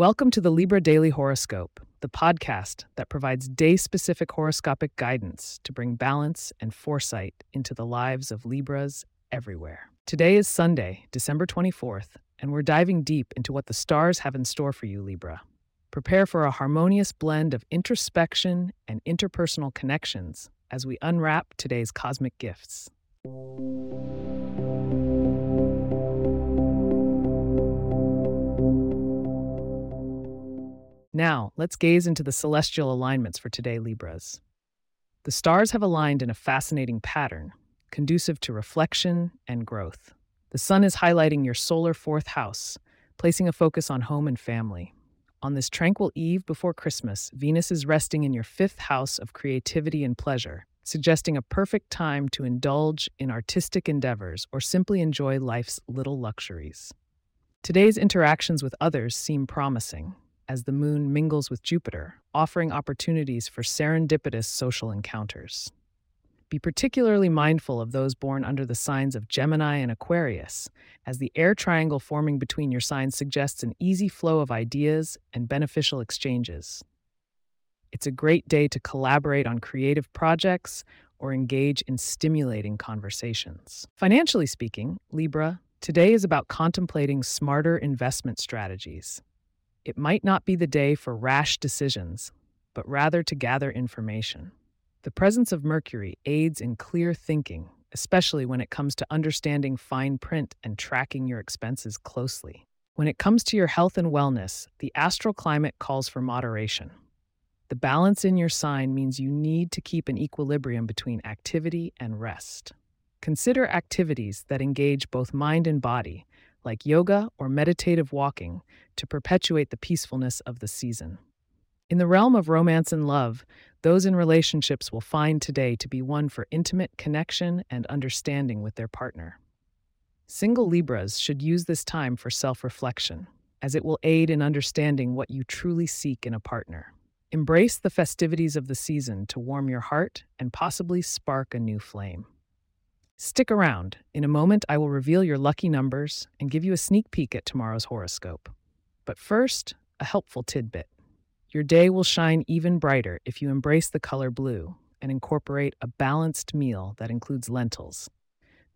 Welcome to the Libra Daily Horoscope, the podcast that provides day specific horoscopic guidance to bring balance and foresight into the lives of Libras everywhere. Today is Sunday, December 24th, and we're diving deep into what the stars have in store for you, Libra. Prepare for a harmonious blend of introspection and interpersonal connections as we unwrap today's cosmic gifts. Now, let's gaze into the celestial alignments for today, Libras. The stars have aligned in a fascinating pattern, conducive to reflection and growth. The sun is highlighting your solar fourth house, placing a focus on home and family. On this tranquil eve before Christmas, Venus is resting in your fifth house of creativity and pleasure, suggesting a perfect time to indulge in artistic endeavors or simply enjoy life's little luxuries. Today's interactions with others seem promising, as the moon mingles with Jupiter, offering opportunities for serendipitous social encounters. Be particularly mindful of those born under the signs of Gemini and Aquarius, as the air triangle forming between your signs suggests an easy flow of ideas and beneficial exchanges. It's a great day to collaborate on creative projects or engage in stimulating conversations. Financially speaking, Libra, today is about contemplating smarter investment strategies. It might not be the day for rash decisions, but rather to gather information. The presence of Mercury aids in clear thinking, especially when it comes to understanding fine print and tracking your expenses closely. When it comes to your health and wellness, the astral climate calls for moderation. The balance in your sign means you need to keep an equilibrium between activity and rest. Consider activities that engage both mind and body, like yoga or meditative walking, to perpetuate the peacefulness of the season. In the realm of romance and love, those in relationships will find today to be one for intimate connection and understanding with their partner. Single Libras should use this time for self reflection, as it will aid in understanding what you truly seek in a partner. Embrace the festivities of the season to warm your heart and possibly spark a new flame. Stick around. In a moment, I will reveal your lucky numbers and give you a sneak peek at tomorrow's horoscope. But first, a helpful tidbit. Your day will shine even brighter if you embrace the color blue and incorporate a balanced meal that includes lentils,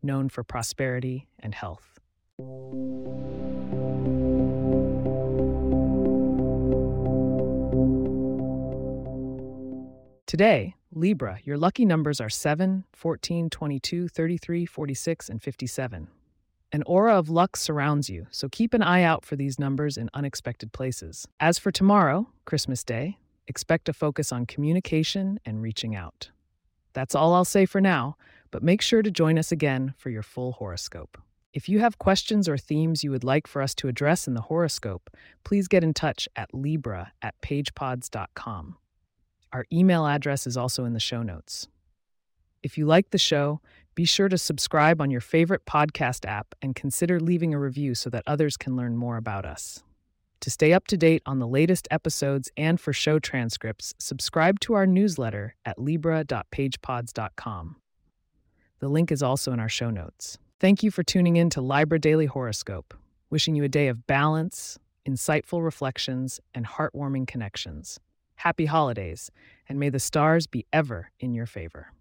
known for prosperity and health. Today, Libra, your lucky numbers are 7, 14, 22, 33, 46, and 57. An aura of luck surrounds you, so keep an eye out for these numbers in unexpected places. As for tomorrow, Christmas Day, expect a focus on communication and reaching out. That's all I'll say for now, but make sure to join us again for your full horoscope. If you have questions or themes you would like for us to address in the horoscope, please get in touch at libra at pagepods.com. Our email address is also in the show notes. If you like the show, be sure to subscribe on your favorite podcast app and consider leaving a review so that others can learn more about us. To stay up to date on the latest episodes and for show transcripts, subscribe to our newsletter at libra.pagepods.com. The link is also in our show notes. Thank you for tuning in to Libra Daily Horoscope, wishing you a day of balance, insightful reflections, and heartwarming connections. Happy holidays, and may the stars be ever in your favor.